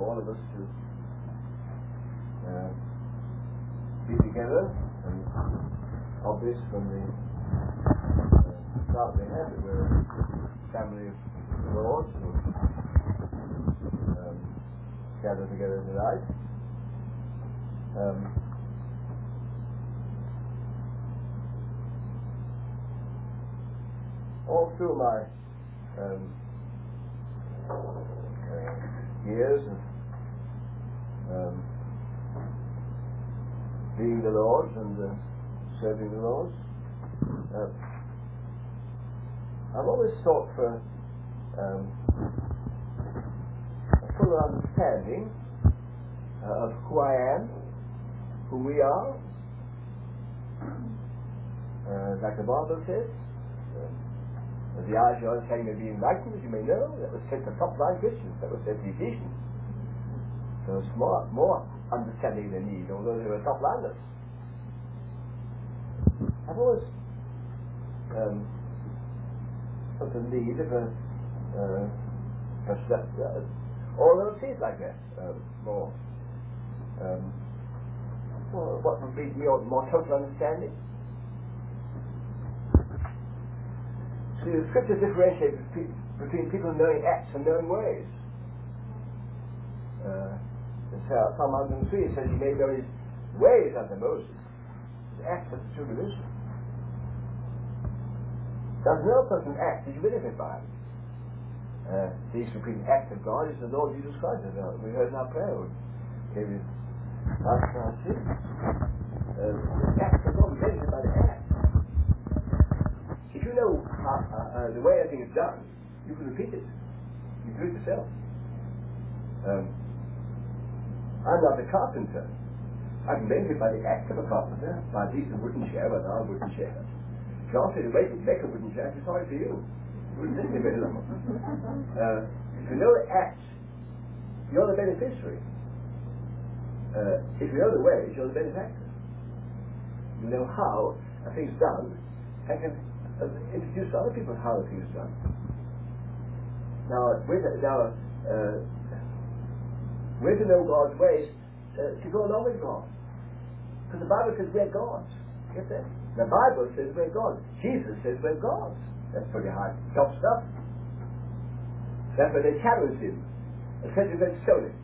for all of us to uh, be together. And obvious from the uh, start we had that we're a family of the who um, gather together tonight. Um, all through my um, uh, years of um, being the and uh, serving the Lord's, uh, I've always sought for um, a fuller understanding uh, of who I am, who we are, uh, like the Bible says. Uh, the eyes of understanding may be enlightened, as you may know. That was said to top line Christians. That was said to Ephesians. So it's more, more understanding than need, although they were top liners. I've always um, the need of a uh, perceptor, although it seems like that, um, more, um, what would be more, more total understanding. So the scripture differentiates between, between people knowing acts and knowing ways. Uh, Psalm 103 it says he made known his ways unto Moses. The children of Does no person act that you benefit by it? Uh, the supreme act of God is the Lord Jesus Christ. We heard in our prayer. His life for our sins. Uh, the act of God is benefit by the act if you know how, uh, uh, the way a thing is done, you can repeat it. You do it yourself. Um, I'm not a carpenter. I can benefit by the act of a carpenter, by a wooden chair, but not a wooden chair. If you ask me to make, make a wooden chair, I'm sorry for you. You wouldn't me very long. Uh, if you know the act, you're the beneficiary. Uh, if you know the ways, you're the benefactor. You know how a thing's done, and can uh, introduce other people how the thing is done. Now, with, now uh, we're to know God's ways uh, to go along with God. Because the Bible says we're gods. Get that? The Bible says we're gods. Jesus says we're gods. That's pretty hard. Top stuff. That's why they challenged him. They said to stone him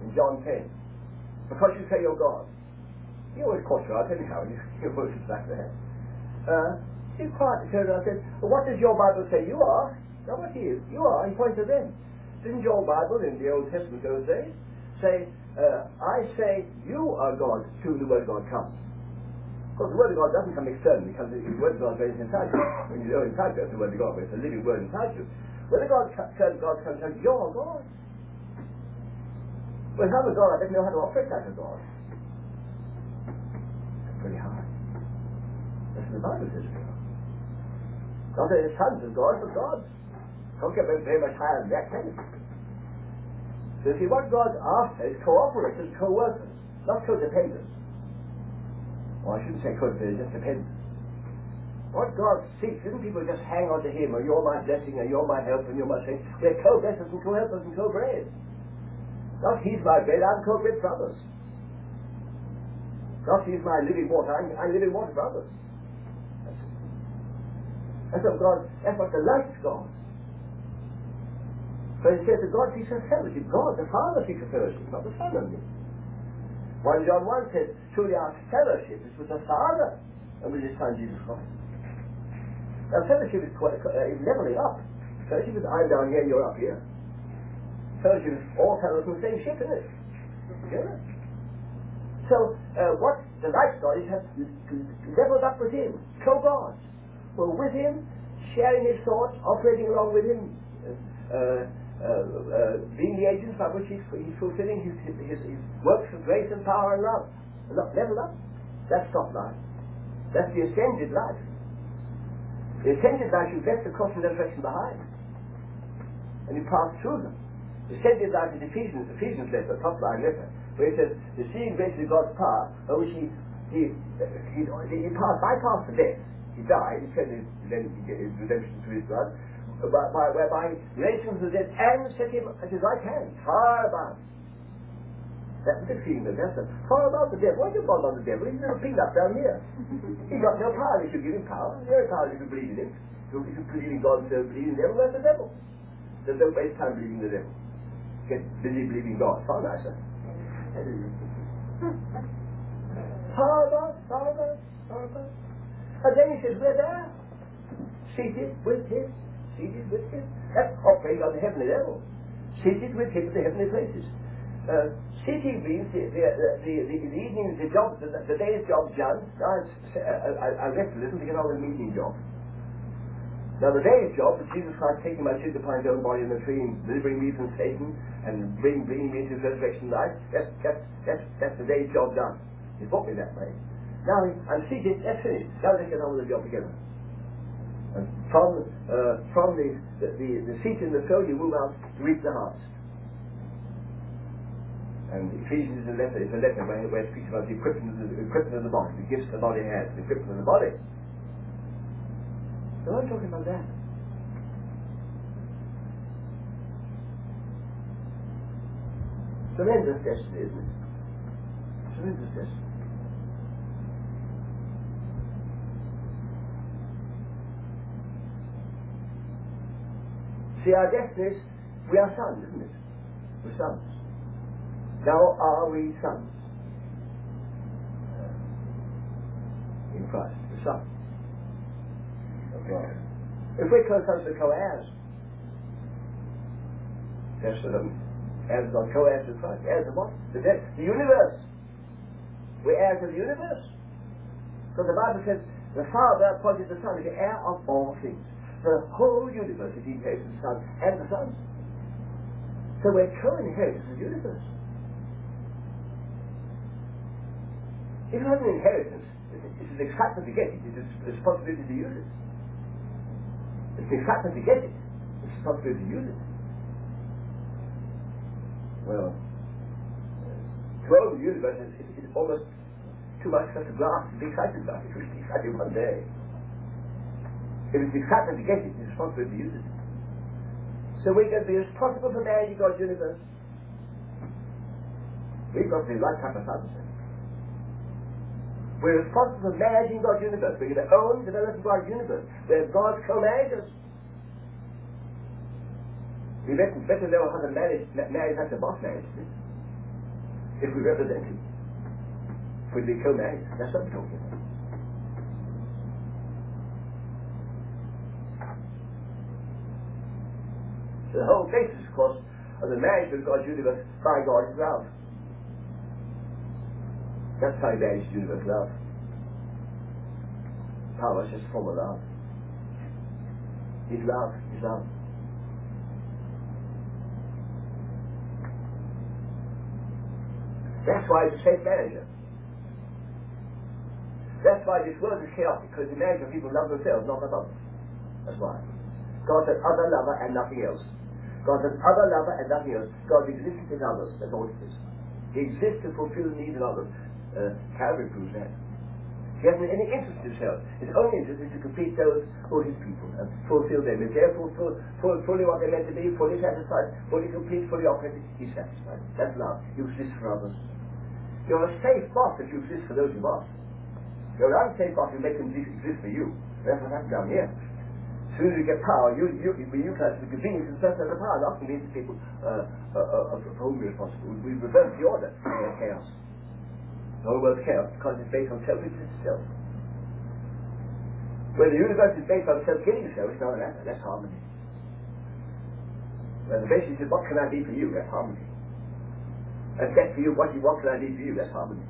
in John 10. Because you say you're God. He always caught you out anyhow. You, you always like that. Uh, he quietly turned around and said, what does your Bible say you are? Not what he is. You are. He pointed to them. Didn't your Bible in the Old Testament those days say, uh, I say you are God to the Word of God comes? Of course, the Word of God doesn't come externally. Comes, the Word of God is inside you. When you know inside you, that's the Word of God, but it's a living Word inside you. When the God comes, God comes and you're God. Well, I'm a God, I didn't know how to operate that a God. It's pretty hard. That's the Bible says. Not that the sons of God, but gods. Don't get very much higher than that, can you? So see, what God after is cooperators, co-workers, not codependents. Well, I shouldn't say codependents, just dependents. What God seeks isn't people just hang on to Him, or you're my blessing, or you're my help, and you're my strength. We're co-blessers and co-helpers and co-bread. Not He's my bread, I'm co-bread for others. Not He's my living water, I'm, I'm living water for others. That's what God, that's what delights God. So he says that God a fellowship. God, the Father a fellowship, not the Son only. 1 John 1 says, truly our fellowship is with the Father and with His Son Jesus Christ. Now fellowship is, quite, uh, is leveling up. Fellowship is I'm down here, you're up here. Fellowship is all fellows in the same ship, isn't it? Together. So uh, what delights God is have leveled up with Him, co-gods were with him, sharing his thoughts, operating along with him, uh, uh, Uh, uh, being the agents by which he's, he's fulfilling his, his, his, works of grace and power and love. Level up. That's top life. That's the ascended life. The ascended life you get the cross and resurrection behind. And you pass through them. The ascended life is Ephesians, Ephesians letter, top line letter, where it says, the seeing grace of God's power, by which he, he, he, he, he passed, bypassed the death, He died, he sent his redemption through his blood, whereby, whereby him dead and set him at his right hand, far above. That's the feeling of that's far above the devil. Why do you bother the devil? He's a peanut down here. He's got no power if you give him power. No power if you believe in him. If you believe in God and don't believe in the devil, that's the devil. So don't waste time believing the devil. Get busy believing God. Far nicer. Far above, far above, far above. And then he says, we're there. Seated with him. Seated with him. That's operating on the heavenly level. Seated with him in the heavenly places. Uh, Sitting means the, the, the, the, the evening, the job, the, the day's job done. Now I, I, I rest a little to get on with the evening job. Now the day's job is Jesus Christ taking my ship upon his own body in the tree and delivering me from Satan and bring, bringing me into resurrection life. That's, that's, that's, that's the day's job done. He brought me that way. Now I'm seated, that's finished. Now let's get on with the job together. And from, uh, from the, the, the, seat in the soul, you move out to reach the heart. And Ephesians is a letter, it's a letter where, where it speaks about the equipment of the, equipment of the body, the gifts the body has, the equipment of the body. So I'm talking about that. Tremendous destiny, isn't it? Tremendous destiny. See, our destinies, we are sons, isn't it? We're sons. Now are we sons? Uh, in Christ, the Son of God. If we're co-sons with co-heirs, that's what I'm, heirs of co-heirs with Christ, heirs of what? The, the universe. We're heirs of the universe. Because the Bible says the Father appointed the Son to be heir of all things. The whole universe is inherited the Son and the Son. So we're co-inheritors of the universe. If you have an inheritance, it's an excitement to get it. It's a responsibility to use it. It's an excitement to get it. It's a responsibility to use it. Well, uh, to own the universe is, almost too much us to grasp to be excited about it. Should be excited one day. If it's excitement to get it, it's responsibility to use it. So we're going to be responsible for managing God's universe. We've got to be right type. We're responsible for managing God's universe. We're going to own, develop God's universe. We're God's co-managers. We better, better know how to manage, manage how the boss manages it. If we represent him. If we be co-managers. That's what I'm talking about. So the whole basis, of course, of the management of God's universe by God is love. That's how he managed to love. Power is just full of love. His love, his love. That's why he's a safe manager. That's why this world is chaotic, because the manager people love themselves, not others. That's why. God says other lover and nothing else. God says other lover and nothing. God exists in others. That's all it is. He exists to fulfill the needs of others uh, Calvary proves that. He hasn't any interest in himself. His only interest is to complete those are his people and fulfill them. If they're full, full, full, fully what they're meant to be, fully satisfied, fully complete, fully operated, he's satisfied. That's love. You exist for others. You're a safe boss if you exist for those you boss. You're an unsafe boss if you make them exist for you. That's what happens down here. As soon as you get power, you you you utilize the convenience and sense of the power. Not convenience people uh, uh, uh, for whom we're responsible. We reverse the order in chaos. The whole world's chaos because it's based on self-interest itself. When the universe is based on it's not an answer, that's harmony. When the basis is what can I be for you, that's harmony. And death for you, what, you, what can I be for you, that's harmony.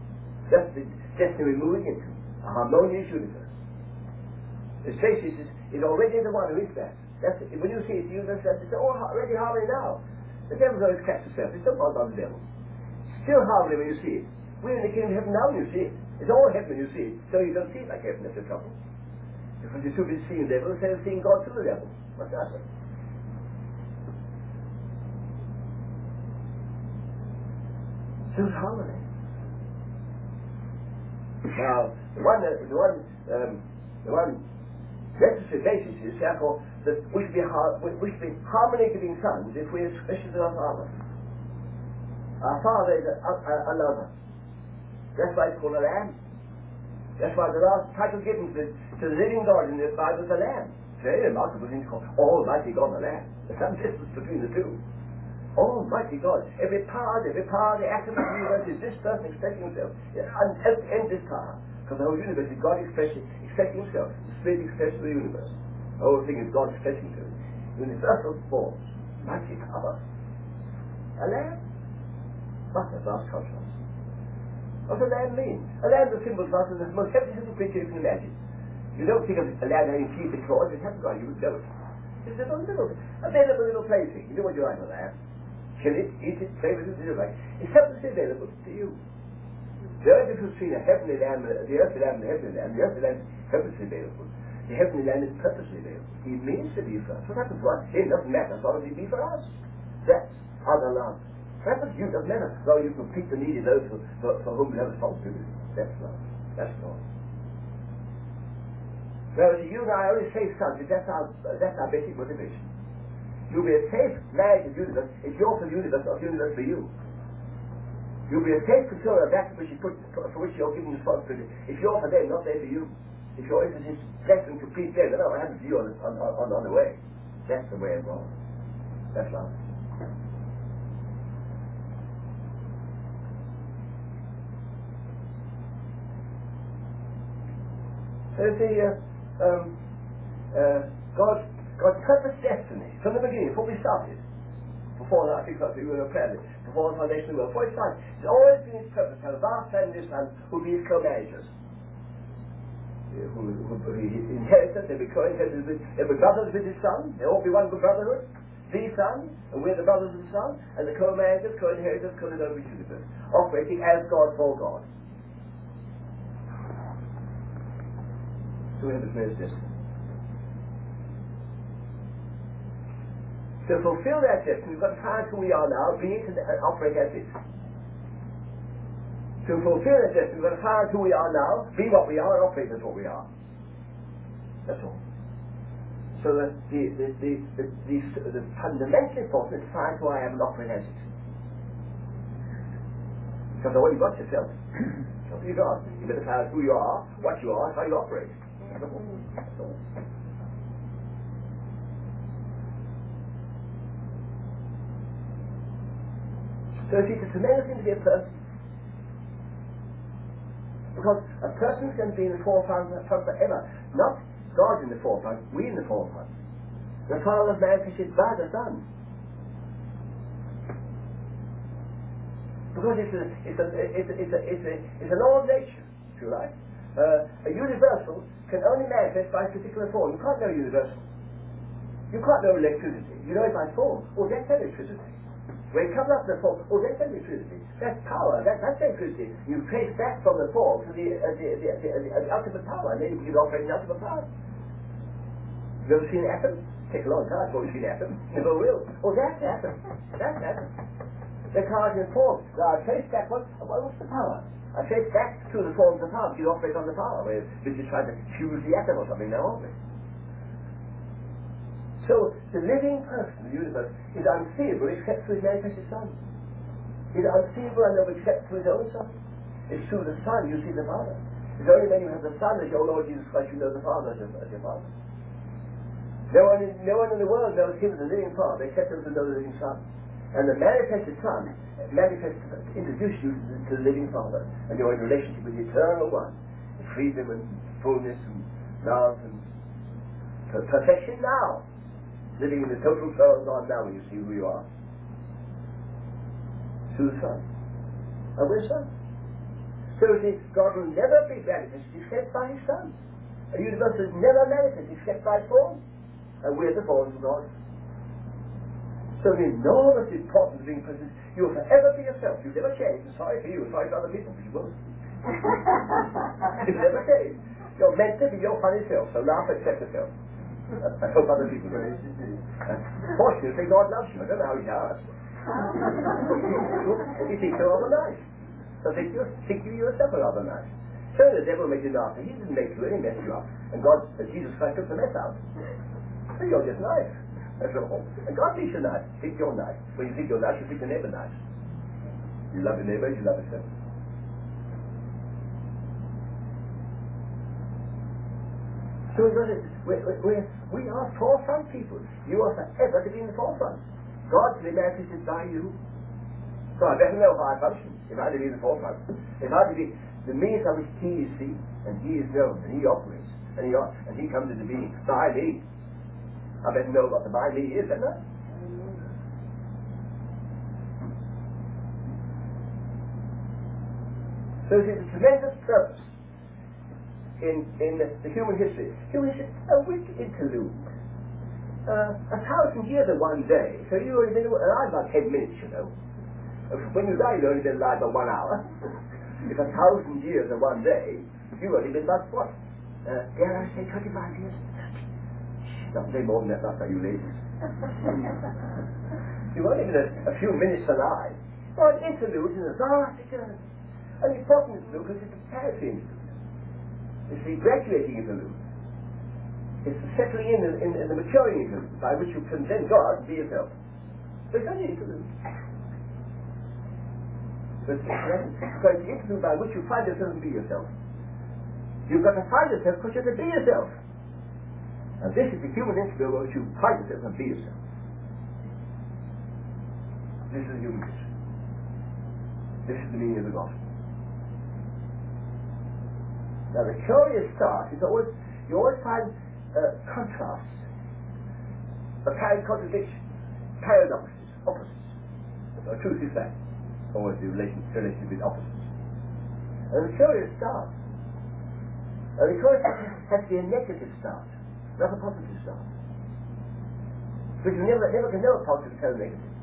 That's the destiny we're moving into, a harmonious universe. The basis is, is already the one who is that. That's. When you see it, the universe, it's already harmony now. The devil's always catch itself. It's still not on the devil. Still harmony when you see it. We're in the kingdom of heaven now when you see it. It's all heaven when you see it. So you don't see it like heaven, that's the trouble. Because you're too busy seeing the devil instead of seeing God through the devil. What's that? It's harmony. Now, the one, the one um, The one necessary basis is therefore that we should be, har- we should be harmony giving sons if we are suspicious of our Father. Our Father is a, a, a lover. That's why it's called a lamb. That's why the last title given to the, to the living God in the Bible is a lamb. Very remarkable thing to call Almighty God the lamb. There's some distance between the two. Almighty God. Every power, every power, the atom of the universe is this person expressing himself. And end this power. Because the whole universe is God expressing, expressing himself. The Spirit expresses the universe. The whole thing is God expressing to. Universal forms. Mighty power. A lamb. What a vast contrast. What does a mean? A lamb is a symbol for us of the most heavenly creature you can imagine. You don't think of a lamb having teeth and claws, it hasn't got, you would know it. It's a little, available little plaything. You know what you like with a lamb kill it, eat it, play with it, do it It's helplessly available to you. The lamb, uh, the earthly lamb and the heavenly lamb, the earthly lamb is helplessly available. The heavenly lamb is purposely available. He means to be for us. What happens to us? It doesn't matter long as be for us. That's other love. What happens to you doesn't matter as you complete the need of those for, for, for whom you have responsibility. That's love. That's love. Whereas you and I only say something, that's our, that's our basic motivation. You'll be a safe to the universe if you're for the universe, the universe for you. You'll be a safe controller of that which put, for which you're given responsibility. If you're for them, not there for you. If your interest is less than complete them, then what happens to you on, on, on, on the way. That's the way of God. That's love. So see, uh, um, uh, God God's purpose destiny, from the beginning, before we started, before that, that's what we were planning, before the foundation of the world, before it started, it's always been his purpose to have a vast family of sons who be his co-managers. Who, who, who inheritors, they be co-inheritors with, they be brothers with his son, they all be one good brotherhood, the son, and we're the brothers of the son, and the co-managers, co-inheritors, co-inheritors, universe, operating as God for God. So we have this. greatest To fulfill that destiny, we've got to find who we are now, be it and operate as it. To fulfill that destiny, we've got to find who we are now, be what we are, and operate as what we are. That's all. So the, the, the, the, fundamental important is to find who I am and operate as it. Because what you've got yourself. what you got. You better find who you are, what you are, and how you operate. That's all. That's all. So it's a tremendous thing to be a person. Because a person is going to be in the forefront forever. Not God in the forefront, we in the forefront. The Father of Man manifested by the Son. Because it's, a, it's, a, it's, a, it's, a, it's, a, it's a law of nature, if you like. Uh, a universal can only manifest by a particular form. You can't know universal. You can't know electricity. You know it by form. Well, that's electricity. When it comes up the form, oh, that's electricity. That's power. That, that's electricity. You trace back from the form to the, uh, the, the, the, ultimate power, and then you can operate the ultimate power. You ever seen an atom? Take a long time before you see an atom. Never will. Oh, that's atom. That's atom. The cars in form. Now, I trace back what, what what's the power? I trace back to the form of the power. You operate on the power. We're, we're just trying to fuse the atom or something now, aren't we? So the living person, the universe, is unseeable except through his manifested Son. He's unseeable and except through his own Son. It's through the Son you see the Father. It's only when you have the Son as your Lord Jesus Christ you know the Father as your, as your Father. No one, in, no one in the world knows him as the living Father except those who know the living Son. And the manifested Son manifests to introduce you to the, to the living Father, and you're in relationship with the eternal one, freedom and fullness and love and perfection now living in the total flow of God now you see who you are. Through the Son. And we're sons. So see, God will never be manifested except by His Son. A universe is never manifested except by form. And we're the forms of God. So the enormous importance of being present, you will forever be yourself. You'll never change. Sorry for you, sorry for other people, but you won't. You'll never change. You're meant to be your funny self, so laugh accept yourself. I hope other people do. Fortunately, God loves you. I don't know how he does. he thinks you're rather nice. So think you think you yourself are rather nice. So the devil made you nasty. He didn't make you, he messed you up. And God, uh, Jesus Christ took the mess out. So you're just nice. That's all. And God thinks you're nice. Think you're nice. When you think you're nice, you think your neighbor nice. You love your neighbor, you love yourself. So we, we, we are forefront people. You are forever to be in the forefront. God to be manifested by you. So I better know how I function. If I to be in the forefront. If I to be the means by which He is seen, and He is known, and He operates, and He, and he comes into being by me. I better know what the by me is, don't I? So it is a tremendous purpose in, in the, human history. Human history, a wicked interlude. Uh, a thousand years in one day, so you only been alive about ten minutes, you know. When you die, you've only been alive about one hour. if a thousand years in one day, you've only been about what? Uh, dare I say 25 years? Don't say more than that, not you ladies. you've only been a, a, few minutes alive. Well, an interlude in a vast. An important interlude because it's a interlude. It's the graduating interlude. It's the settling in in, in the maturing interlude by which you can then go out and be yourself. So it's only interlude. But it's the interlude by which you find yourself and be yourself. You've got to find yourself because you have to be yourself. And this is the human interlude by which you find yourself and be yourself. This is the human. This is the meaning of the gospel. Now the curious start is always, you always find uh, contrasts, apparent contradictions, paradoxes, opposites. The truth is that, always the relation, relation with opposites. And the curious start. And the curious has to be a negative start, not a positive start. Because you never, never can know a positive tell negative.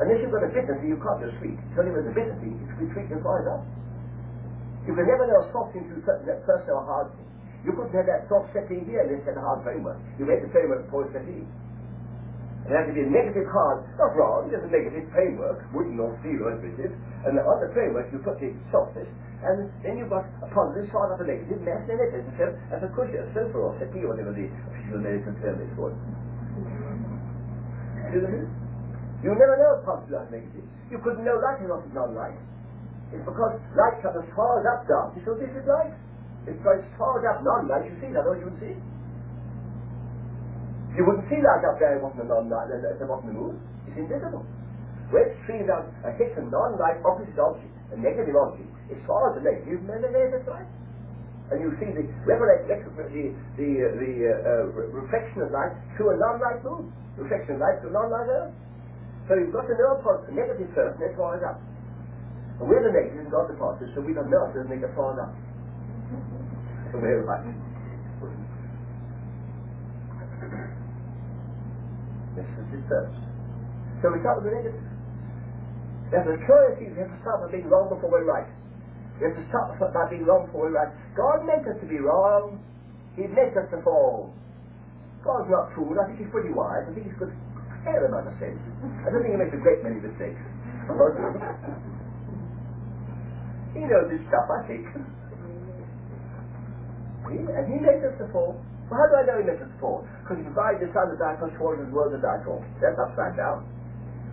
Unless you've got a business you can't just sweet. It's only with a business you can treat your flies up. You can never know a soft thing to that know a hard thing. You couldn't have that soft setting here and then set a hard framework. You made the framework it's setting. It has to be a negative hard, not wrong, just a negative framework, wooden or steel or rigid, and on the framework you put the softness, and then you've got a positive side of a negative mass, and it is itself as a cushion, a sofa or settee, or whatever the official American term is for it. You never know positive or negative. You couldn't know light and not non-light. It's because light comes as far as up darkness, so this is light. It's as far as up non-light, you see that, or you wouldn't see it. You wouldn't see light up there, it wasn't a non-light, it wasn't a moon. It's invisible. When it streams out, a hits a non-light opposite object, a negative object, as far as the negative, never there's light. And you see the, the, the, the, the uh, uh, reflection of light through a non-light moon. Reflection of light through a non-light earth. So you've got to know a negative first, and far as up. We're the and God the positive, so we don't know it doesn't make us fall enough. So we're right. This is the first. So we start with the negative. There's a curiosity, we have to start by being wrong before we're right. We have to start by being wrong before we're right. God meant us to be wrong. He meant us to fall. God's not fool. I think he's pretty wise. I think he's good. Fair amount of sense. I don't think he makes a great many mistakes. He knows his stuff, I think. And he makes us to fall. Well, how do I know he makes us fall? Because he provides the Son to die for towards the world to die for. That's upside down.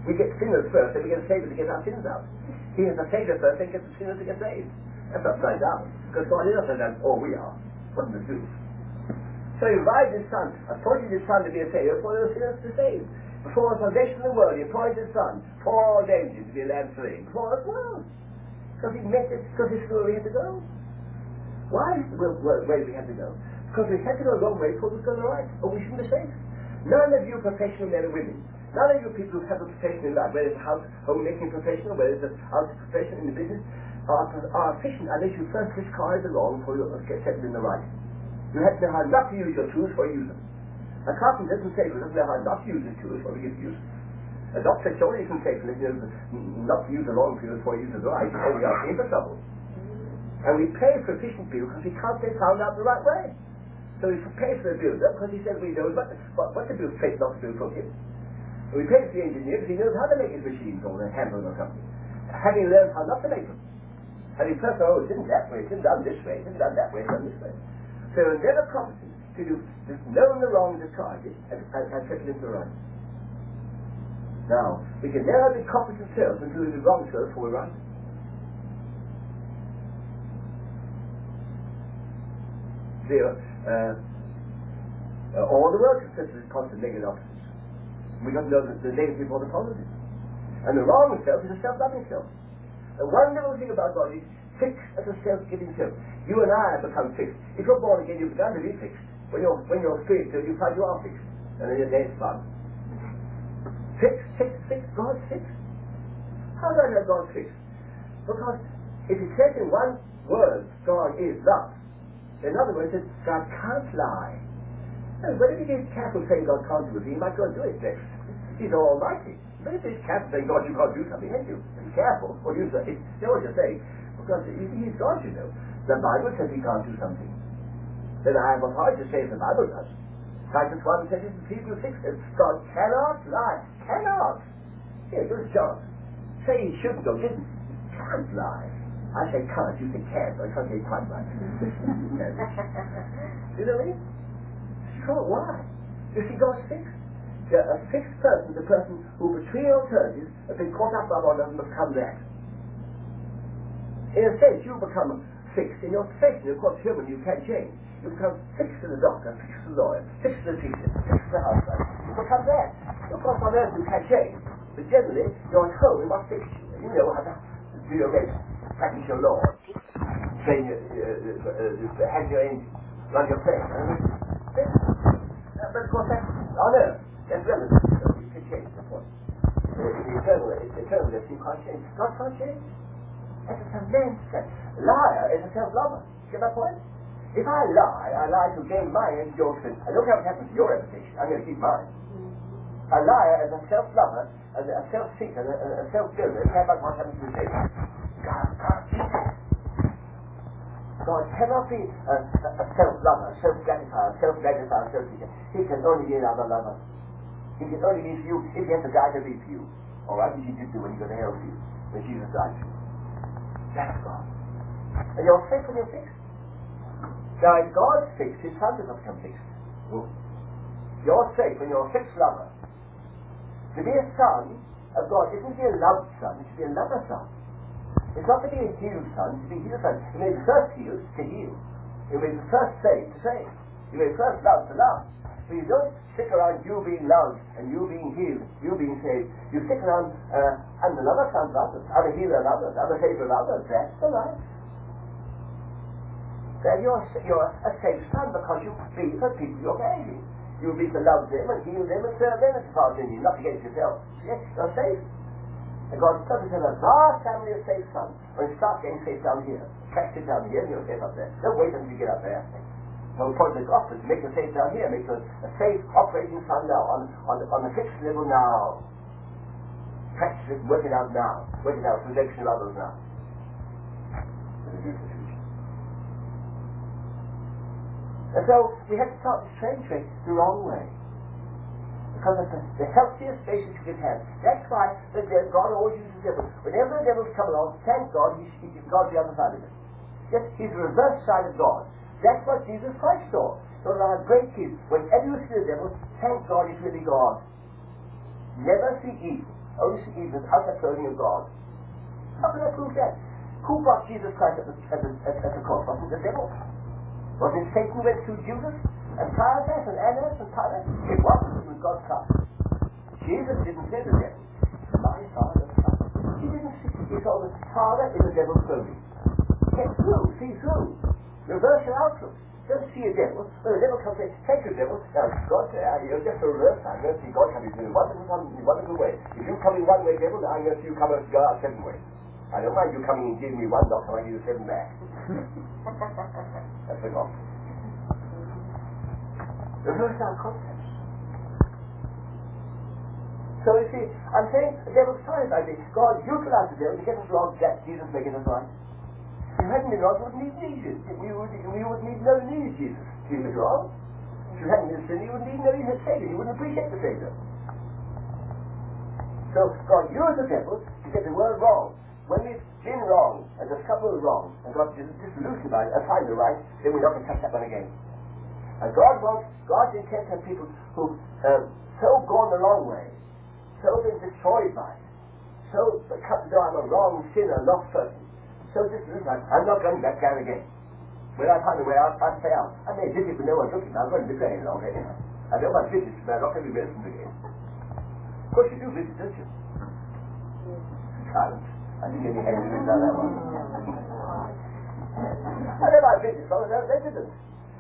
We get sinners first, then we get saved to get our sins out. He has a Savior first, then gets the sinners to get saved. That's upside down. Because God is upside down. Oh, we are. What does it do? So he provides his Son, appointed his Son to be a Savior for the sinners to save. Before the foundation of the world, he appointed his Son for all ages to be a lamb slain. For the world. Because he meant it, because this is where we had to go. Why where, where, where we had to go? Because we had to go the wrong way before we go the right, or we shouldn't have safe. None of you professional men and women, none of you people who have a profession in life, whether it's a house homemaking professional, whether it's a house profession in the business, are, are efficient unless you first discard the wrong before you get settled in the right. You have to know how not to use your tools you use them. A carpenter doesn't say he doesn't know how not to use his tools before he gets used. A doctor surely capable of you know, not to use the wrong field before he uses the right, or we are in for trouble. And we pay for efficient people because we can't get found out the right way. So we pay for the builder because he says we know what, what, what the build fake not to do for him. And we pay for the engineer because he knows how to make his machines or the handle or something. Having learned how not to make them. He first, oh, it isn't that way, it isn't done this way, it isn't done that way, it's done this way. So never competent till you've just known the wrong and described it and, and, and settled into the right. Now, we can never be competent selves until we be wrong selves before we're right. See, uh, uh, all the world consists of constant negative opposites. We don't know the, the negative before the positive. And the wrong self is a self-loving self. The wonderful thing about God is fixed as a self-giving self. You and I have become fixed. If you're born again, you've begun to be fixed. When you're, when you're fixed, you find you are fixed. And then your day's fun. Fixed, fixed, fixed. God's fixed. How do I know God's fixed? Because if he says in one word, God is love, in other words, God can't lie. And when he gets careful saying God can't do it, he might go and do it next. He's almighty. But if he's careful saying God, you can't do something, ain't you? Be careful what you say. You know what you're saying. Because he's God, you know. The Bible says he can't do something. Then I have authority to say the Bible does. Titus 1 says in Hebrews 6 says, God cannot lie. Cannot. Here, here's John. Say he shouldn't go, didn't. Can't lie. I say can't, you say can, but I can't say quite right. you know what I mean? So why? You see, God's fixed a fixed person is a person who, between alternatives, has been caught up by one of them and become that. In a sense, you become fixed in your profession. Of course, human, you can't change. You become fixed as a doctor, fixed as a lawyer, fixed as a teacher, fixed as a husband. You become that. Of course, on earth you can change. But generally, you're at home in what fix you. You know how to do your best, practice your law, train your, uh, uh, uh, hand your engine, run your plane. But of course, that's on earth. That's relative, so you can change the point. The eternal, the eternal you can't change. God can't change. That's a tremendous. Liar is a self-lover. Get my point? If I lie, I lie to gain my endorsement. And look how it happens to your reputation. I'm going to keep mine. A liar is a self-lover, a, a self-seeker, a, a self-builder. Care about what happens to his God can't do. God cannot be a, a, a self-lover, self-gratifier, self-magnifier, self-seeker. He can only be another lover. He can only be for you if he has to die to be for you. All right, which he did do when he got to hell for you, when Jesus died for you. That's God. And you're when you're fixed. Now, if God's fixed, his son does not become fixed. You're safe when you're a fixed lover. To be a son of God isn't to be a loved son, it's to be a lover son. It's not to be a healed son, to be a healed son. You may be first healed to heal. You may be first saved to save. You may be first loved to love. So you don't stick around you being loved and you being healed, you being saved. You stick around uh, and another son of others, I'm a healer of others, I'm a of others. That's the life. Then you're, you're a safe son because you be for people you're guiding. You will be to love them and heal them and serve them as far as you, not against yourself. Yes, you're safe. And God doesn't have a vast family of safe sons. When you start getting safe down here, catch it down here and you're safe up there. Don't wait until you get up there. So the gospel to make the safe down here, make a, a safe operating son now on, on, the, on fixed level now. Practice it, work it out now. Work it out the of others now. And so we have to start this train train the wrong way. Because it's the, the healthiest basis you can have. That's why the, God always uses the devil. Whenever the devils come along, thank God he's, he's God's the other side of it. Yes, he's the reverse side of God. That's what Jesus Christ saw. So our great keys. Whenever you see the devil, thank God he's really God. Never see evil. Only see evil without the clothing of God. How can I prove that? Who brought Jesus Christ at the, at the, at the cross? Wasn't the devil? Was it Satan went through Judas and Caiaphas and Annas and Pilate? It wasn't. It was God's son. Jesus didn't say the devil. My father's son. He didn't see. He saw the father in the devil's clothing. Get through. See through. Reverse your outlook. Don't see a devil. When the devil comes in, take the devil. Now, God, uh, you're just a reverse. I'm going to see God coming in a wonderful, wonderful way. If you come in one way, devil, I'm going to see you come and go out seven ways. I don't mind you coming and giving me one doctor, I give you seven back. That's the gospel. So you see, I'm saying the devil's trying by this. God utilized the devil to get us wrong, that Jesus making us right. If you hadn't been wrong, you wouldn't need Jesus. We would, we would need no need Jesus. You was wrong, if you hadn't been sin, you wouldn't need no need a Savior. You wouldn't appreciate the Savior. So God used the devil to get the world wrong. When we've been wrong and discovered the wrong and got disillusioned by it and find the right, then we're not going to touch that one again. And God wants, God's intent have people who've um, so gone the wrong way, so been destroyed by it, so cut to I'm a wrong sinner, lost person, so disillusioned, I'm not going back down again. When I find a way out, I say out. I may visit when no one's looking, I'm going to live there any longer anyway. I don't want visits, but I'm not going to be listened again. Of course you do visit, don't you? Silence. I get any in that one. I don't like visits, so they didn't.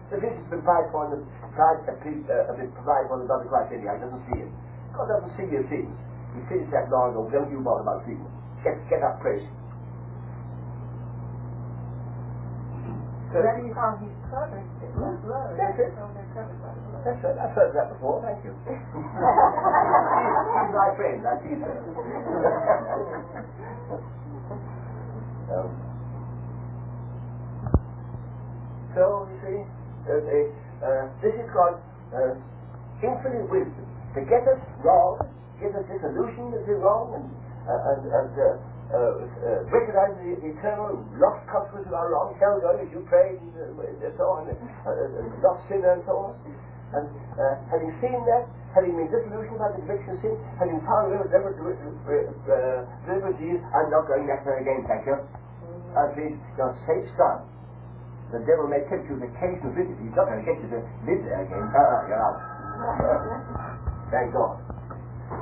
The vision has been provided for the God uh, uh, been provided for the of Christ anyhow. He doesn't see it. God doesn't see your sins. He sees that long ago. Don't you bother about it. Get get up, praise. So that is how he's covered. That's it. That's right. I've heard that before. Thank you. he's my friend. I see that. um, so you see uh, this is called uh, infinite wisdom. To get us wrong, get us disillusioned that we're wrong, and, uh, and, and uh, uh, recognize the, the, eternal lost consequences of our wrong, hell going as you prayed, and, and so on, and lost sinner and so on. And uh, having seen that, having been disillusioned by the conviction of sin, having found a never delivered Jesus, I'm not going back there again, thank you. I please, your safe son the devil may tempt you with occasional visits. He's not going to get you to live there again. Uh-uh, you're out. Thank God.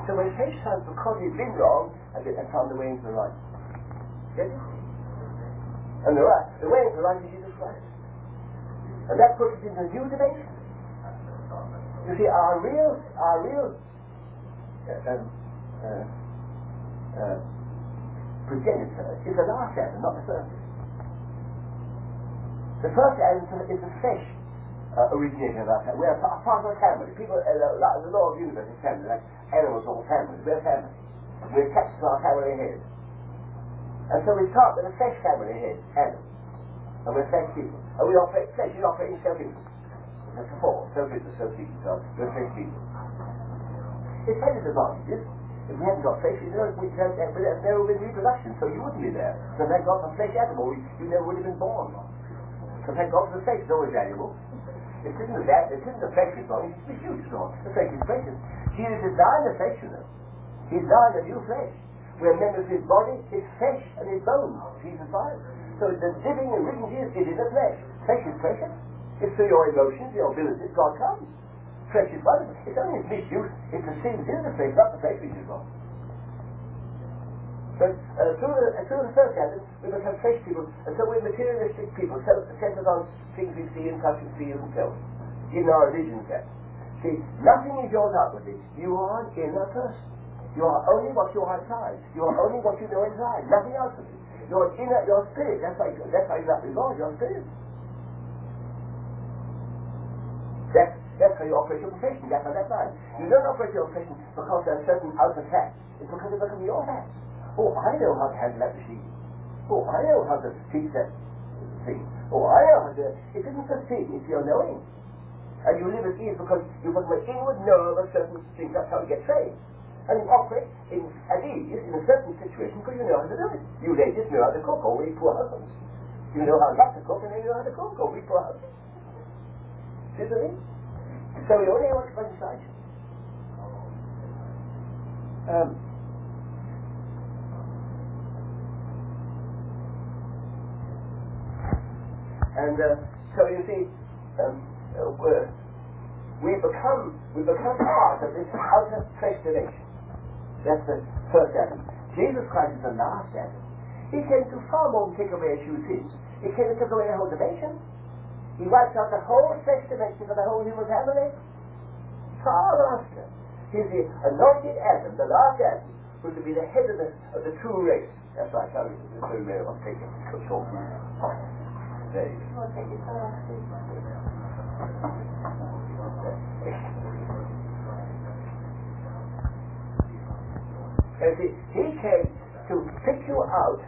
So when faith comes because he's been wrong and, found the way into the right. Get it? And the right, the way into the right is Jesus Christ. And that puts us into a new dimension. You see, our real, our real uh, um, uh, uh, progenitor is the last Adam, not the first. The first element is the flesh uh, originating of our family. We're part, part of a family. People, uh, like the law of the universe is family, like animals or families. We're family. We're attached to our family head. And so we start with a flesh family head, Adam. And we're flesh people. And we operate, flesh is operating self-interest. That's the form, self-interest, self-seeking. So we're flesh people. It has its advantages. If we hadn't got flesh, you'd we'd have, we'd have never been reproduction, so you wouldn't be there. So thank God for flesh animal, you never would have been born. So thank God for the flesh is always valuable. It isn't that, it isn't the flesh is it's misused wrong. The flesh is precious. Jesus designed the flesh, you know. He designed a new flesh. Where members of his body, his flesh and his bones. Jesus Christ. So the living and written Jesus is in the flesh. Flesh is precious. It's through your emotions, your abilities, God comes. Is wonderful. It's only its misuse. It's the sins in the flesh, not the flesh which is wrong. But uh, through, the, uh, through the first Adam, we become flesh people, and so we're materialistic people, centered on things we see and touch and feel and feel, in our religion sense. See, nothing is yours outwardly. You are an inner person. You are only what you are inside. You are only what you know inside. Nothing outwardly. Your inner, your spirit. That's why. That's why you love God. Your spirit. That's that's how you operate your profession. That's how that's done. You don't operate your profession because there are certain outer facts. It's because they become your facts. Oh, I know how to handle that machine. Oh, I know how to teach that thing. Oh, I know how to... It isn't a thing, it's your knowing. And you live at ease because you've got an inward know of a certain thing. That's how you get trained. And you operate in, at ease in a certain situation because you know how to do it. You ladies know how to cook, or we poor husbands. You know how not to cook, and then you know how to cook, or we poor husbands. We only want to decide. Um, And uh, so you see, um, uh, we become we become part of this outer dimension. That's the first Adam. Jesus Christ is the last Adam. He came to far more take away a few sins. He came to take away the whole dimension. He wipes out the whole flesh dimension of the whole human family. Far master. He's the anointed Adam, the last Adam, who's to be the head of the, of the true race. That's why I tell you, the true race. I'm taking a short days. And see, he came to pick you out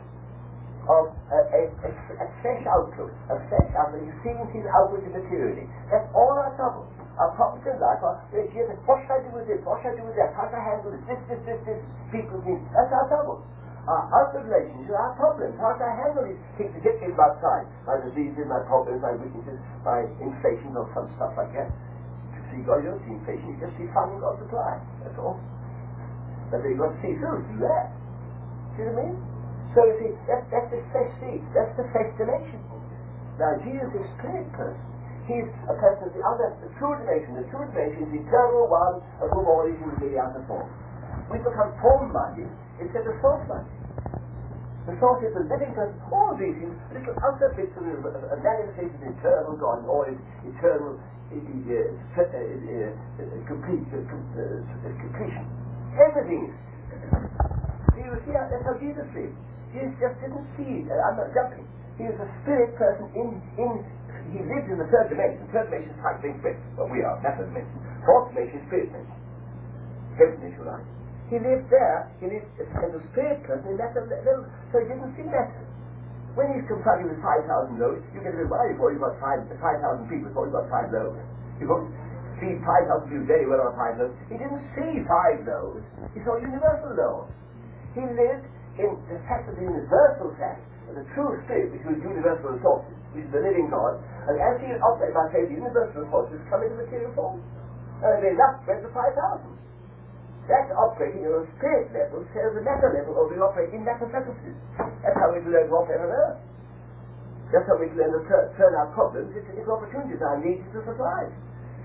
of a, a, a, a fresh outlook, a fresh outlook. Seeing things outwardly materially. That's all our trouble. Our problems in life are, what should I do with this? What should I do with that? How should I handle this? This, this, this, this. People think, that's our trouble. our outward relations are our problems. How can I handle these things to get things outside? My diseases, my problems, my weaknesses, my inflations or some stuff like that. To see God, you don't see inflation, you just see finding God's supply. That's all. But you've got to see through, see that. See what I mean? So you see, that's, that's the fresh see, that's the fresh dimension. Now Jesus is spirit person. He's a person of the other, the true dimension. The true dimension is the eternal one of whom all is really out form. We become form-minded instead of source-minded. The source is the living person. All these things, little other bits of a manifestation of eternal God or eternal complete, completion. Everything. Do you see, that's how Jesus lived. Jesus just didn't see. Uh, I'm not jumping. He was a spirit person in in he lives in the third dimension. Third dimension is like being spirit. Well, we are, that's the dimension. Fourth dimension is spirit dimension. Heaven, if you like. He lived there, he lived as a spirit person in that level, so he didn't see that. When he's confronted with 5,000 loaves, you get a bit worried before you've got 5,000 people, before you've got 5 loaves. You don't see 5,000 people very well on 5 loaves. He didn't see 5 loaves, he saw universal loaves. He lived in the fact of the universal fact the true spirit, which was universal resources, which is the living God, and as he operated by faith, the universal resources come into material form. Uh, and they enough bread for 5,000. That's operating on a spirit level, so the matter level, or we operate in matter frequencies. That's how we learn to operate on earth. That's how we learn to turn, turn our problems into, into opportunities, our needs into supplies.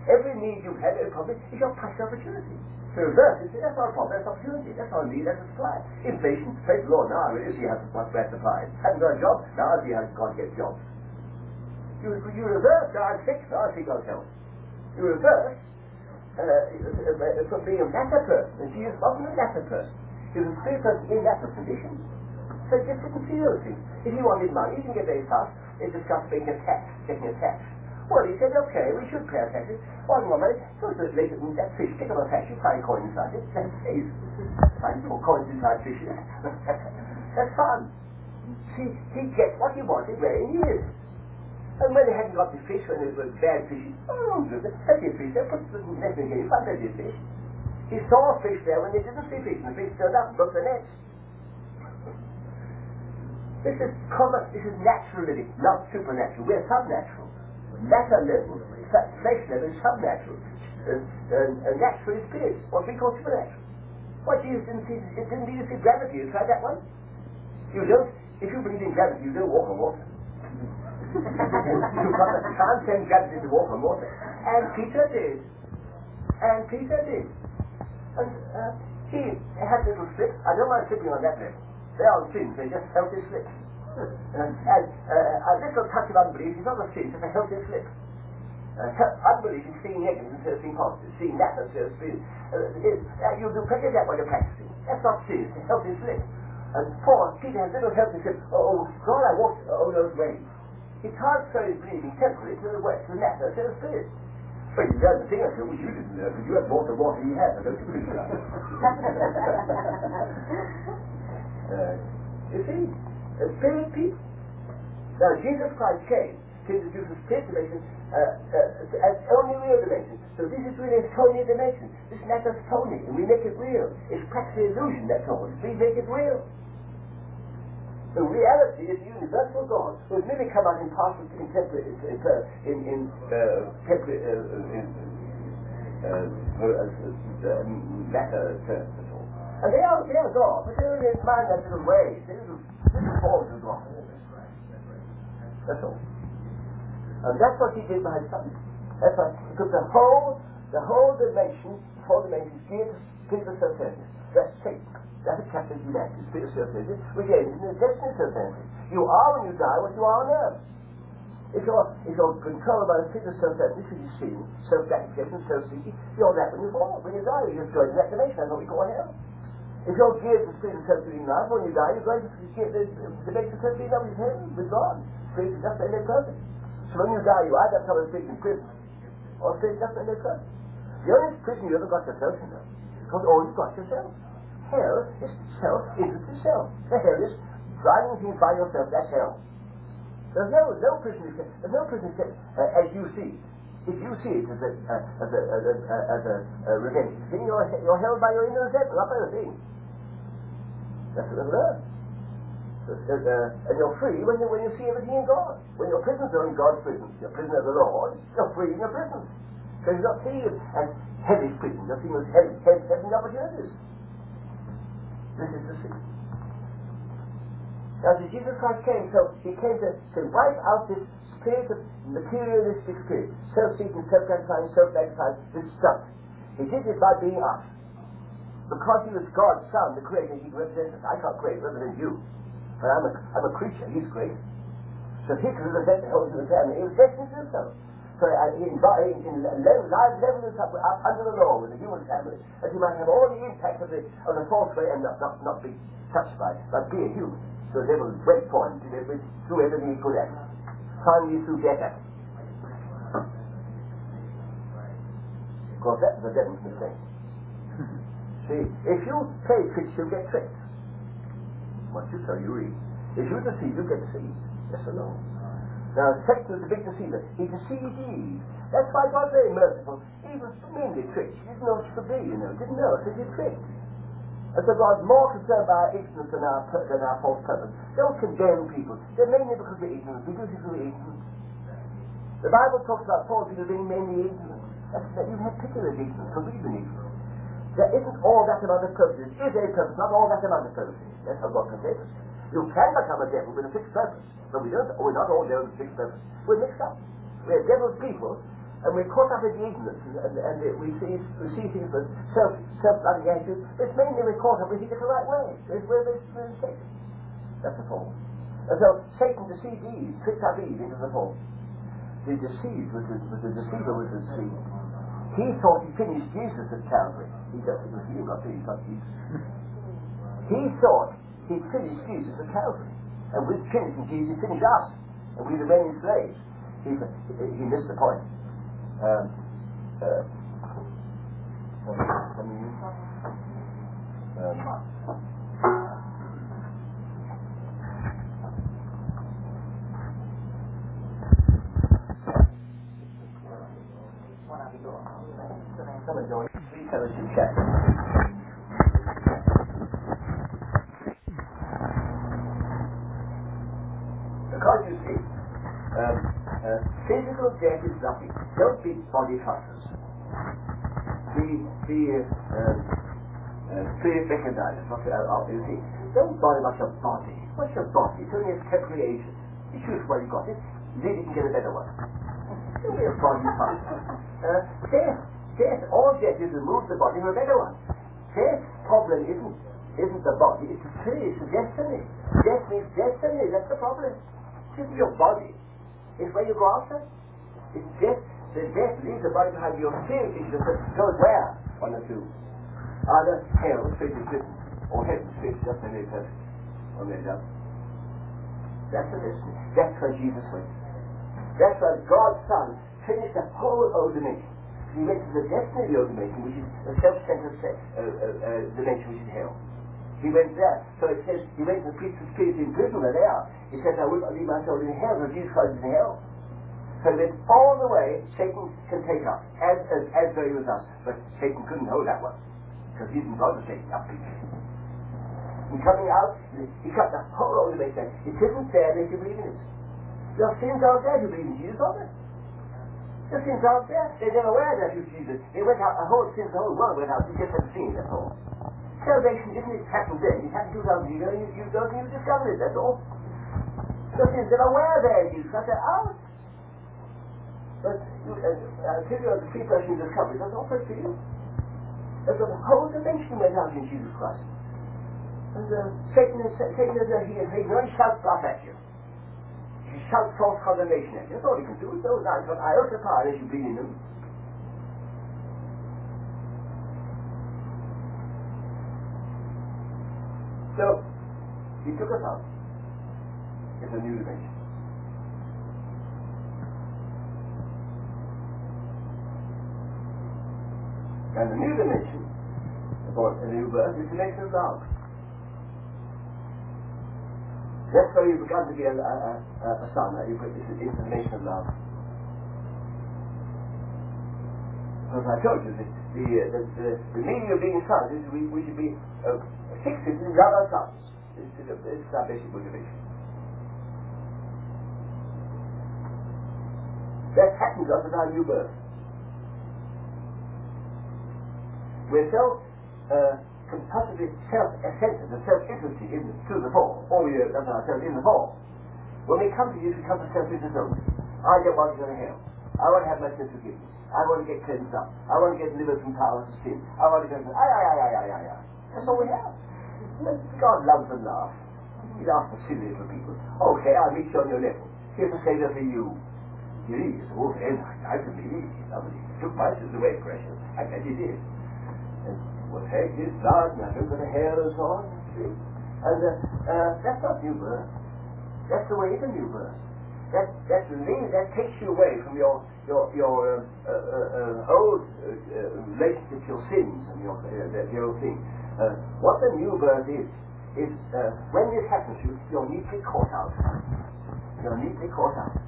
Every need you've had, every problem, is your past opportunity. The reverse is that's not a problem, that's opportunity. That's a need, that's a supply. Inflation, the Lord, now I really see how better supplies. Haven't got a job, now I see how God gets jobs. You, you reverse, now I'm sick, now I see God's help. You reverse, uh, from being a matter person, and Jesus wasn't a matter person. He was a spirit person in that position. So just didn't see. If he wanted money, he can get very fast. They discussed being attacked, getting attacked. Well, he said, okay, we should pay taxes. One money, so later than that fish, stick on a tax, you find coins inside it. That's safe. Find four coins inside fishes. That's fun. See, he gets what he wanted where he is. And when they hadn't got the fish, when it was bad fishing, oh, good, plenty of fish, they put the net in here, find plenty of fish. He saw a fish there when they didn't see fish, and the fish turned up and broke the nets. This is common, this is natural living, not supernatural. We're subnatural. Matter level, flesh level is subnatural. And, and, and natural is spirit, what we call supernatural. What Jesus didn't see, it didn't need to see gravity. You tried that one? You don't, if you believe in gravity, you don't walk on water You've got the transcend gravity to walk on water. And Peter did. And Peter did. And uh, he had little slips. I don't mind slipping on that level. They aren't they just healthy slips. And, and uh, a little touch of unbelief is not a sin, it's a healthy slip. Uh, unbelief is seeing negative of seeing positive, seeing that of seeing. Uh, uh, you do plenty of that while you're practicing. That's not sin, it's a healthy slip. And Paul, Peter has little healthy slip. Oh, God, I walked all those ways. He transfer his breathing temporarily to the west, to the matter, to the spirit. But you learn the thing I said, which you didn't learn, because you had more than what he had, I don't think you uh, You see, a spirit people. Now, Jesus Christ came to introduce a spirit dimension uh, uh, as only real dimension. So this is really a phony dimension. This matter's phony, and we make it real. It's practically illusion, that's all. We make it real. The reality is universal God who has merely come out in partial contemporary, in, in, uh, temporary, uh, in uh, uh, matter terms at all. And they are, they are God, but they're in mind that little ways, little, little forms of God. That's all. And that's what he did by his son. That's right. Because the whole, the whole dimension, the whole dimension gives people self-centeredness. That's Satan. That is captain humanity, spiritual self-centeredness, which ends in the destiny self-centeredness. You are when you die what you are on earth. If you're, if you're controlled by the spirit of self-centeredness, which is sin, self-gratification, self-seeking, you're that when you fall. When you die, you just go into that dimension. That's what we call hell. If you're geared to spirit of self-seeking life, when you die, you're going to get the of self-seeking life, which is heaven, with God. Is just and perfect. So when you die, you either come to spirit in prison, or spirit just and perfect. The only prison you ever got yourself in, because all you've got yourself. Hell is self into self. The hell is driving things by yourself. That's hell. There's no no prison. There's no prison uh, as you see. If you see it as a uh, as a as a, as a revenge thing, you're you're held by your inner resentment, not by the thing. That's what it is. uh, and you're free when you, when you see everything in God. When your prisoners are in God's prison, you're prisoner of the Lord, you're free in your prison. Because you're not seeing as heavy prison, you're seeing as heavy, heavy, heavy opportunities. This is the secret. Now, Jesus Christ came, so he came to, to wipe out this spirit of materialistic spirit, self-seeking, self-gratifying, self-magnifying, this stuff. He did it by being us. Because he was God's Son, the Creator, he represents us. I can't create, represent you. But I'm a, I'm a creature, he's great. So he could represent the whole human family. He was destined to do so. Uh, in, in, in level, live level up, up under the law with the human family, that he might have all the impact of the, of the false way and not, not, not be touched by it, but be a human. So they will wait for him to through everything he could at. Finally through death at. Of course, that was the devil's mistake. See, if you play tricks, you get tricked. What you so you read. If you deceive, you get deceived. Yes or no? Now, Satan was a big deceiver. He deceived Eve. That's why God's very merciful. Eve was mainly tricked. She didn't know what she could be, you know. Didn't know, so she tricked. And so God's more concerned by our ignorance than our, than our false purpose. Don't condemn people. They're mainly because we're ignorant. We do things because we're ignorant. The Bible talks about false people being mainly ignorant. That's, that you have particular ignorance, because we've ignorant. There isn't all that amount of purposes. Is a purpose, not all that amount of purposes. That's how God save us. You can become a devil with a fixed purpose, but we don't. We're not all devils with a fixed purpose. We're mixed up. We're devil people, and we're caught up in the ignorance, and, and, and we see we see things with self self-loving attitude. It's mainly we're caught up. We think it's the right way. It's where we're mistaken. That's the fall. And so Satan deceived Eve, tricked up Eve into the fall. The deceived was the, was the deceiver was the deceived. He thought he finished Jesus at Calvary. He it was you got finished, not Jesus. he thought he finished Jesus at Calvary. And with finishing Jesus, he finished us. And we remain slaves. He, he missed the point. Um, uh, um, Someone join. Three fellowship check. Because you see, um, uh, physical death is nothing. Don't be body fussers. The the uh, uh, spirit recognizes what you, see. Don't bother about your body. What's your body? It's only a temporary agent. You choose where you got it. Maybe you can get a better one. Don't be a body fusser. Uh, death, death, all death is remove the body for a better one. Death's problem isn't isn't the body, it's the spirit, it's the destiny. Death means destiny, that's the problem. It isn't your body. It's where you go after. It's death. The death leaves the body behind. Your spirit is just goes where? One or two. Either hell, straight to prison, or heaven, straight to just any perfect. Or made up. That's the destiny. That's where Jesus went. That's where God's Son finished the whole old dimension. He went to the destiny of the old dimension, which is a self-centered uh, uh, uh, dimension, which is hell. He went there. So it says he went to the spirits in prison where they are. He says, I will not leave my soul in hell, but Jesus Christ is in hell. So that all the way Satan can take us, as as, as though he was us. But Satan couldn't hold that one. Because he didn't bother taking up people. And coming out, he cut the whole old dimension. It isn't there unless you believe in it. Your sins aren't there if you believe in Jesus, are they? Your sins aren't there. They never were there you Jesus. They went out, the whole sins, the whole world went out. You just haven't seen it, that's all. Salvation didn't it happen then? It happened 2,000 years ago, you, you don't you discovered it, that's all. So since they were there, you cut it out. But you, uh, until you're the free person you discover it, that's all for you. That's the whole dimension went out in Jesus Christ. And uh, Satan is, Satan is, uh, he, he really shouts stuff at you. He shouts false condemnation at you. That's all he can do. Those eyes got iota power as you bring in them. So, he took us out. It's a new dimension. And the new dimension, about a new birth, is the dimension of love. That's where you begun to be a, a, a, a son, you put this dimension of love. As I told you, the, the, the, the, the meaning of being a son is we, we should be uh, fixed in love our sons. It's, it's our basic motivation. That happens at our new birth. We're so uh, compulsively self-centered and self-interested in through the fall, all we do ourselves in the fall. When we come to you, we come to self-interest only. I don't want to go to hell. I want to have my sins forgiven. I want to get cleansed up. I want to get delivered from powers of sin. I want to go to ay ay ay ay ay ay. That's all we have. God loves and laughs. He laughs for silly little people. Okay, I'll meet you on your level. Here's a Savior for you. He is. Oh, very nice. I believe. Lovely. He took my sins away, precious. I bet he did take his blood and under the hair so on. See? And uh, uh, that's not new birth. That's the way into new birth. That that that takes you away from your your your uh, uh, uh old relationship to your sins and your the old thing. what the new birth is is when this happens, you you're neatly caught out. You're neatly caught out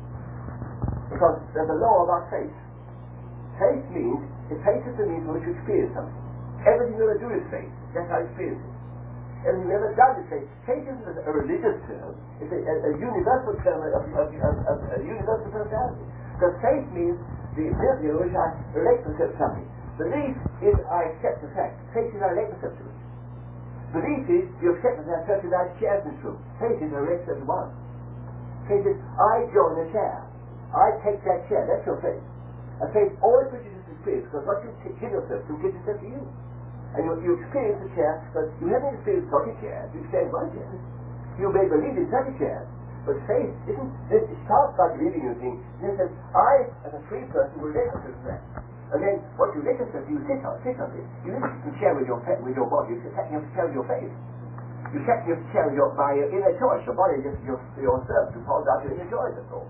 because there's a law about faith. Faith means it faith is the means by which you experience something. Everything you ever do is faith. That's how you feels it. Everything you ever done is faith. Faith isn't a religious term. It's a, a, a universal term of, a universal personality. Because faith means the ability in which I relate to something. Belief is I accept the fact. Faith is I relate myself to it. Belief is you accept that there are certain nice chairs in this room. Faith is I relate to one. Faith is I join the chair. I take that chair. That's your faith. And faith always produces experience because what you give yourself to gives itself to you. And you, you experience the chair, but you haven't experienced such a chair, you experience one chair. You may believe in such a chair, but faith isn't, it starts by believing in things. It says, I, as a free person, will myself to that. And then, what you yourself, you sit on, sit on it. You in chair with your, with your body, you in the chair with your faith. You set your chair with your, by your inner choice. Your body is your, your servant who follows out your inner choice, that's all.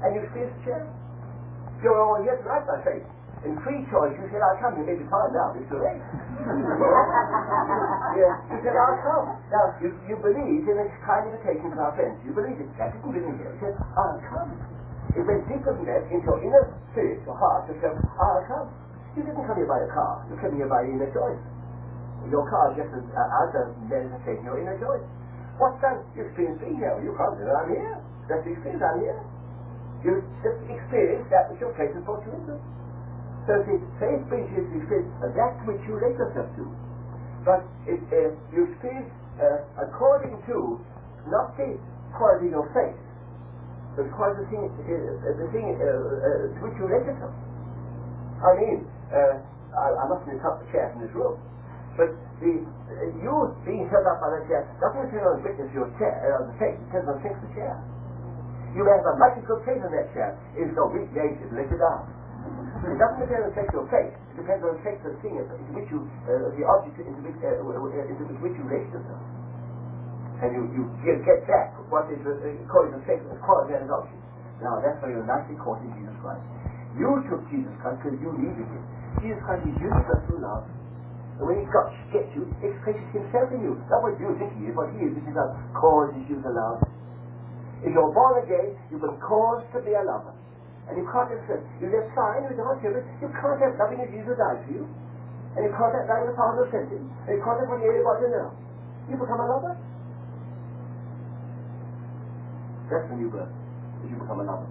And you experience the chair. You're all here tonight by faith. In free choice, you said, I'll come. You may be tired out. it's too late. yeah, you said, I'll come. Now, you, you believed in this kind of invitation to our friends. You believed it. That didn't believe here. You said, I'll come. It went deeper than that into your inner spirit, your heart, you said, I'll come. You didn't come here by a car. You came here by inner choice. Your car is just as uh, out of manifestation your inner choice. What's that? You experience being here. You can't say, I'm here. That's the experience, I'm here. You just experience that which your place has brought you into. So see, faith brings you to experience that which you relate yourself to. But it, uh, you experience uh, according to not the quality of faith, but to the thing, uh, the thing uh, uh, to which you relate yourself. I mean, uh, I, I mustn't interrupt the chair in this room, but the you being held up by the chair doesn't depend the witness your chair, uh, the faith, it depends on the chair. You may have a mighty good faith in that chair, it is no weak nature let you down. It doesn't depend on the sex of faith. It depends on the sex of the thing into which you, uh, the object into which, uh, into which you relate yourself. And you, you, get back what is uh, according to the sex, quality of object. Now that's why you're nicely caught in Jesus Christ. You took Jesus Christ because you needed him. Jesus Christ is universal love. And when he got, gets you, expresses himself in you. Not what you think he is, what he is. This is causes you to love. If you're born again, you've been caused to be a lover. And you can't have You just sign with God's children. You can't have loving as Jesus died for you. And you can't have loving the who sent him. And you can't have what you got to know. You become a lover. That's the new birth. You become a lover.